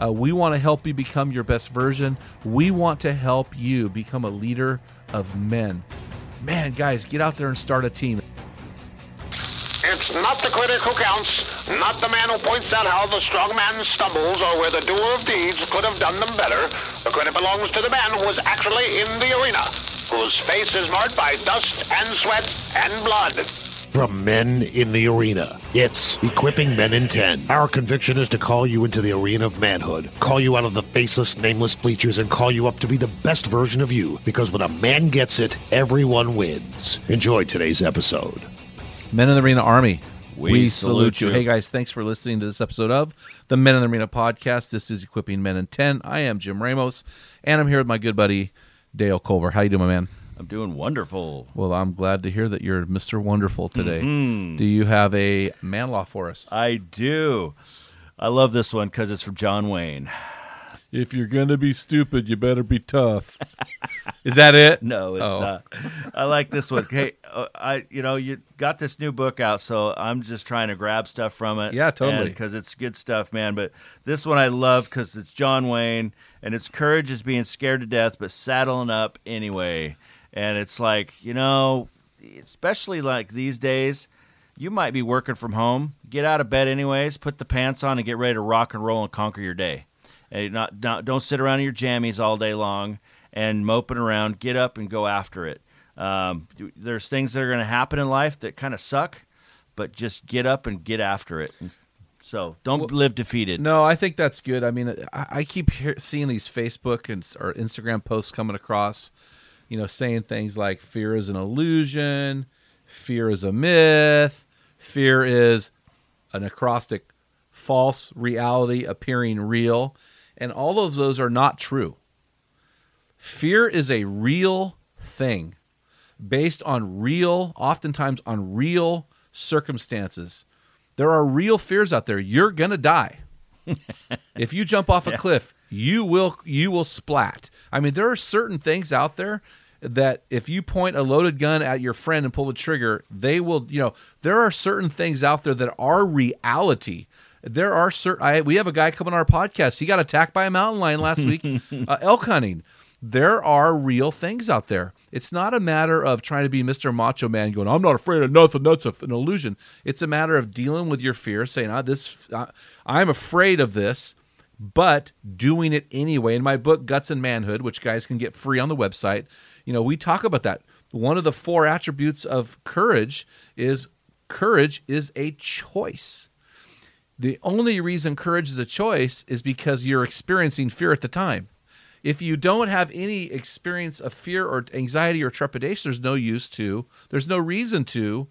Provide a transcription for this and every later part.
Uh, we want to help you become your best version. We want to help you become a leader of men. Man, guys, get out there and start a team. It's not the critic who counts, not the man who points out how the strong man stumbles or where the doer of deeds could have done them better. The credit belongs to the man who was actually in the arena, whose face is marked by dust and sweat and blood. From Men in the Arena, it's Equipping Men in 10. Our conviction is to call you into the arena of manhood, call you out of the faceless, nameless bleachers, and call you up to be the best version of you. Because when a man gets it, everyone wins. Enjoy today's episode. Men in the Arena Army. We salute you. Hey guys, thanks for listening to this episode of the Men in the Arena podcast. This is Equipping Men in 10. I am Jim Ramos, and I'm here with my good buddy Dale Culver. How you doing, my man? I'm doing wonderful. Well, I'm glad to hear that you're Mr. Wonderful today. Mm-hmm. Do you have a man law for us? I do. I love this one because it's from John Wayne. If you're going to be stupid, you better be tough. Is that it? No, it's Oh. not. I like this one. Hey, uh, I you know you got this new book out, so I'm just trying to grab stuff from it. Yeah, totally. Because it's good stuff, man. But this one I love because it's John Wayne, and it's courage is being scared to death, but saddling up anyway. And it's like you know, especially like these days. You might be working from home. Get out of bed anyways. Put the pants on and get ready to rock and roll and conquer your day. And not, not don't sit around in your jammies all day long and moping around. Get up and go after it. Um, there's things that are going to happen in life that kind of suck, but just get up and get after it. And so don't live defeated. No, I think that's good. I mean, I, I keep hear, seeing these Facebook and or Instagram posts coming across, you know, saying things like "fear is an illusion," "fear is a myth," "fear is an acrostic, false reality appearing real," and all of those are not true. Fear is a real thing, based on real, oftentimes on real circumstances. There are real fears out there. You're gonna die if you jump off a cliff you will you will splat. I mean there are certain things out there that if you point a loaded gun at your friend and pull the trigger they will you know there are certain things out there that are reality. There are certain I, we have a guy coming on our podcast. He got attacked by a mountain lion last week uh, elk hunting. There are real things out there. It's not a matter of trying to be mr macho man going i'm not afraid of nothing. That's a, an illusion. It's a matter of dealing with your fear saying ah, this uh, i'm afraid of this but doing it anyway. In my book, Guts and Manhood, which guys can get free on the website, you know, we talk about that. One of the four attributes of courage is courage is a choice. The only reason courage is a choice is because you're experiencing fear at the time. If you don't have any experience of fear or anxiety or trepidation, there's no use to, there's no reason to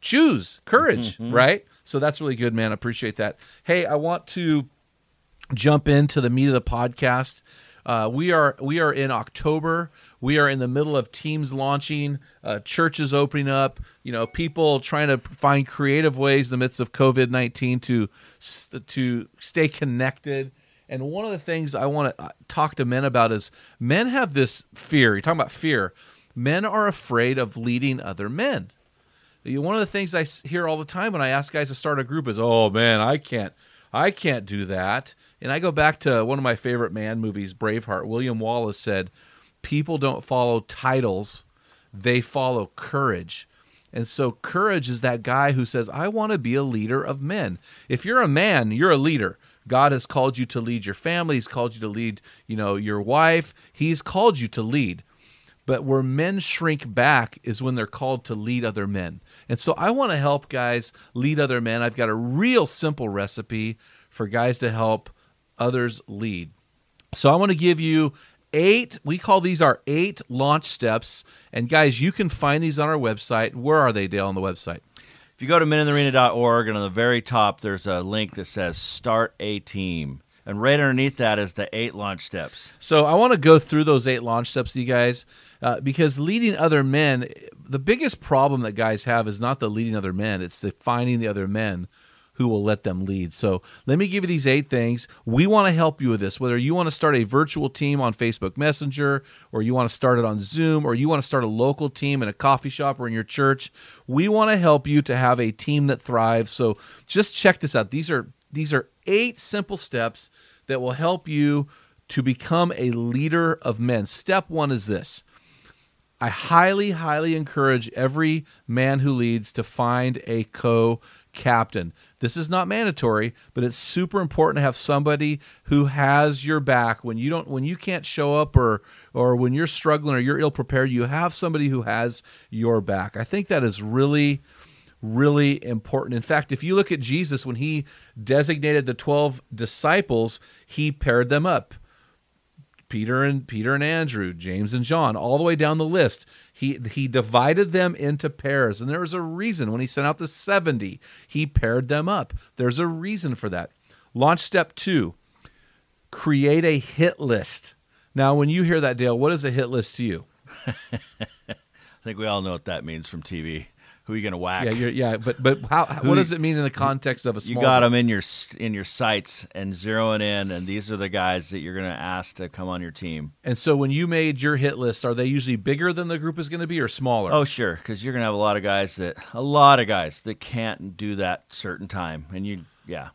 choose courage, mm-hmm. right? So that's really good, man. I appreciate that. Hey, I want to jump into the meat of the podcast. Uh, we are we are in October. We are in the middle of teams launching, uh, churches opening up. You know, people trying to find creative ways in the midst of COVID nineteen to to stay connected. And one of the things I want to talk to men about is men have this fear. You're talking about fear. Men are afraid of leading other men. One of the things I hear all the time when I ask guys to start a group is, "Oh man, I can't, I can't do that." And I go back to one of my favorite man movies, Braveheart. William Wallace said, "People don't follow titles; they follow courage." And so, courage is that guy who says, "I want to be a leader of men." If you're a man, you're a leader. God has called you to lead your family. He's called you to lead, you know, your wife. He's called you to lead. But where men shrink back is when they're called to lead other men. And so I want to help guys lead other men. I've got a real simple recipe for guys to help others lead. So I want to give you eight, we call these our eight launch steps. And guys, you can find these on our website. Where are they, Dale, on the website? If you go to meninthearena.org and on the very top, there's a link that says Start a Team. And right underneath that is the eight launch steps. So I want to go through those eight launch steps, you guys, uh, because leading other men, the biggest problem that guys have is not the leading other men; it's the finding the other men who will let them lead. So let me give you these eight things. We want to help you with this. Whether you want to start a virtual team on Facebook Messenger, or you want to start it on Zoom, or you want to start a local team in a coffee shop or in your church, we want to help you to have a team that thrives. So just check this out. These are these are eight simple steps that will help you to become a leader of men. Step one is this. I highly, highly encourage every man who leads to find a co captain. This is not mandatory, but it's super important to have somebody who has your back when you don't when you can't show up or or when you're struggling or you're ill prepared, you have somebody who has your back. I think that is really really important. In fact, if you look at Jesus when he designated the 12 disciples, he paired them up. Peter and Peter and Andrew, James and John, all the way down the list. He he divided them into pairs, and there was a reason when he sent out the 70, he paired them up. There's a reason for that. Launch step 2. Create a hit list. Now, when you hear that, Dale, what is a hit list to you? I think we all know what that means from TV. Who are you going to whack? Yeah, you're, yeah, but but how? what does it mean in the context of a small? you got them in your in your sights and zeroing in, and these are the guys that you're going to ask to come on your team. And so, when you made your hit list, are they usually bigger than the group is going to be, or smaller? Oh, sure, because you're going to have a lot of guys that a lot of guys that can't do that certain time, and you, yeah,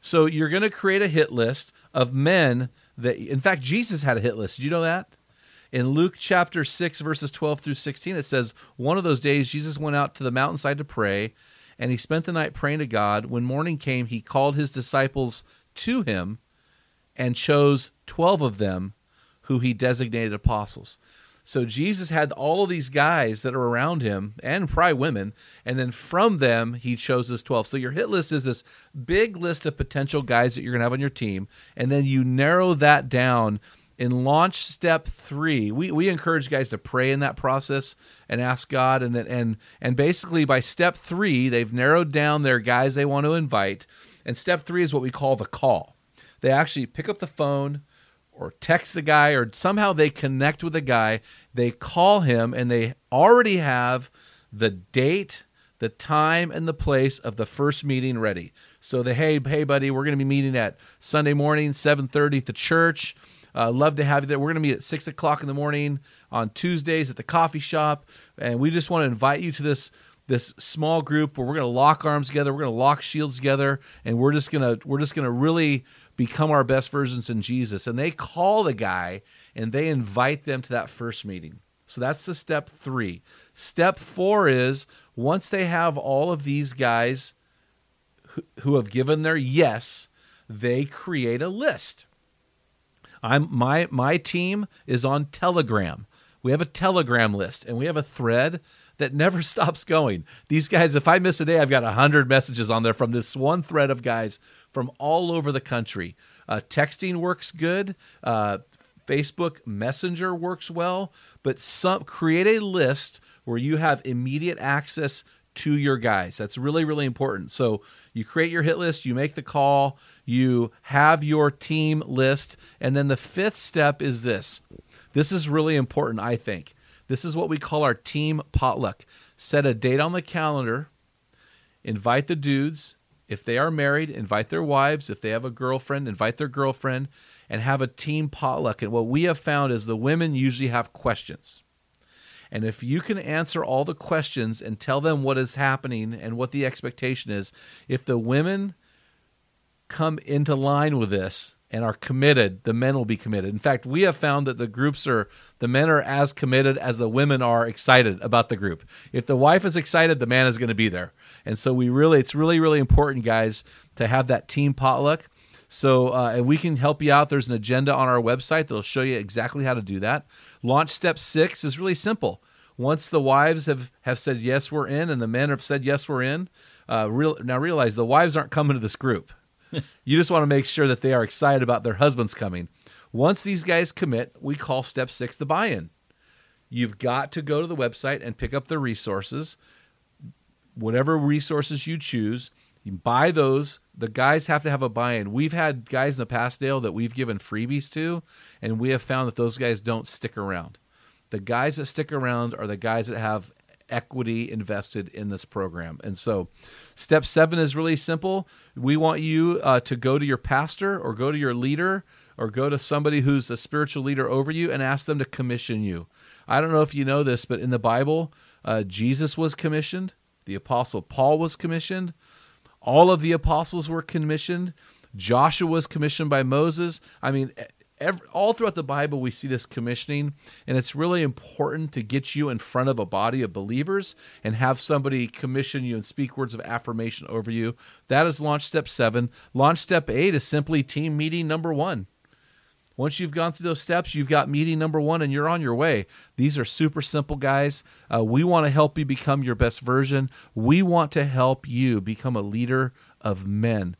So you're going to create a hit list of men that, in fact, Jesus had a hit list. Did you know that? In Luke chapter 6, verses 12 through 16, it says, One of those days, Jesus went out to the mountainside to pray, and he spent the night praying to God. When morning came, he called his disciples to him and chose 12 of them who he designated apostles. So Jesus had all of these guys that are around him and probably women, and then from them he chose his 12. So your hit list is this big list of potential guys that you're going to have on your team, and then you narrow that down in launch step three, we, we encourage guys to pray in that process and ask God, and then and and basically by step three, they've narrowed down their guys they want to invite, and step three is what we call the call. They actually pick up the phone or text the guy, or somehow they connect with the guy. They call him, and they already have the date, the time, and the place of the first meeting ready. So they hey hey buddy, we're going to be meeting at Sunday morning, seven thirty at the church. Uh, love to have you there. We're going to meet at six o'clock in the morning on Tuesdays at the coffee shop, and we just want to invite you to this this small group where we're going to lock arms together. We're going to lock shields together, and we're just gonna we're just gonna really become our best versions in Jesus. And they call the guy and they invite them to that first meeting. So that's the step three. Step four is once they have all of these guys who, who have given their yes, they create a list. I'm my my team is on Telegram. We have a Telegram list and we have a thread that never stops going. These guys, if I miss a day, I've got hundred messages on there from this one thread of guys from all over the country. Uh, texting works good. Uh, Facebook Messenger works well, but some create a list where you have immediate access to your guys. That's really really important. So you create your hit list, you make the call, you have your team list, and then the fifth step is this. This is really important, I think. This is what we call our team potluck. Set a date on the calendar, invite the dudes. If they are married, invite their wives. If they have a girlfriend, invite their girlfriend and have a team potluck. And what we have found is the women usually have questions. And if you can answer all the questions and tell them what is happening and what the expectation is, if the women come into line with this and are committed, the men will be committed. In fact, we have found that the groups are the men are as committed as the women are excited about the group. If the wife is excited, the man is going to be there. And so we really it's really really important guys to have that team potluck. So, uh, and we can help you out. There's an agenda on our website that'll show you exactly how to do that. Launch step six is really simple. Once the wives have, have said yes, we're in, and the men have said yes, we're in. Uh, real now realize the wives aren't coming to this group. you just want to make sure that they are excited about their husbands coming. Once these guys commit, we call step six the buy-in. You've got to go to the website and pick up the resources, whatever resources you choose. You buy those. The guys have to have a buy-in. We've had guys in the past, Dale, that we've given freebies to, and we have found that those guys don't stick around. The guys that stick around are the guys that have equity invested in this program. And so, step seven is really simple. We want you uh, to go to your pastor or go to your leader or go to somebody who's a spiritual leader over you and ask them to commission you. I don't know if you know this, but in the Bible, uh, Jesus was commissioned, the Apostle Paul was commissioned, all of the apostles were commissioned, Joshua was commissioned by Moses. I mean, every, all throughout the Bible, we see this commissioning, and it's really important to get you in front of a body of believers and have somebody commission you and speak words of affirmation over you. That is launch step seven. Launch step eight is simply team meeting number one. Once you've gone through those steps, you've got meeting number one and you're on your way. These are super simple, guys. Uh, we want to help you become your best version. We want to help you become a leader of men.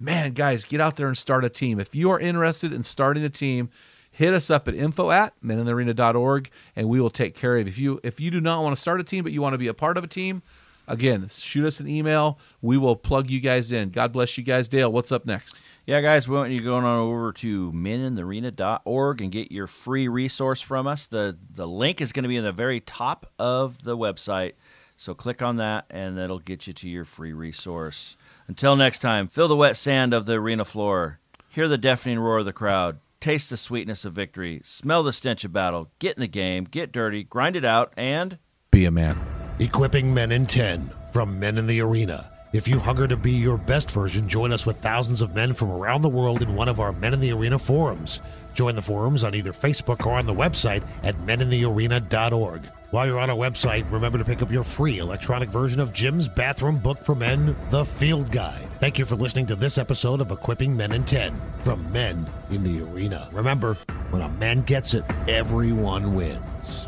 Man, guys, get out there and start a team. If you are interested in starting a team, hit us up at info at meninthearena.org and we will take care of you. If you if you do not want to start a team but you want to be a part of a team, again, shoot us an email. We will plug you guys in. God bless you guys. Dale, what's up next? Yeah, guys, we want you going on over to meninthearena.org and get your free resource from us. The the link is going to be in the very top of the website. So click on that and that'll get you to your free resource. Until next time, feel the wet sand of the arena floor, hear the deafening roar of the crowd, taste the sweetness of victory, smell the stench of battle, get in the game, get dirty, grind it out, and be a man. Equipping Men in 10 from Men in the Arena. If you hunger to be your best version, join us with thousands of men from around the world in one of our Men in the Arena forums. Join the forums on either Facebook or on the website at meninthearena.org. While you're on our website, remember to pick up your free electronic version of Jim's bathroom book for men, The Field Guide. Thank you for listening to this episode of Equipping Men in 10 from Men in the Arena. Remember, when a man gets it, everyone wins.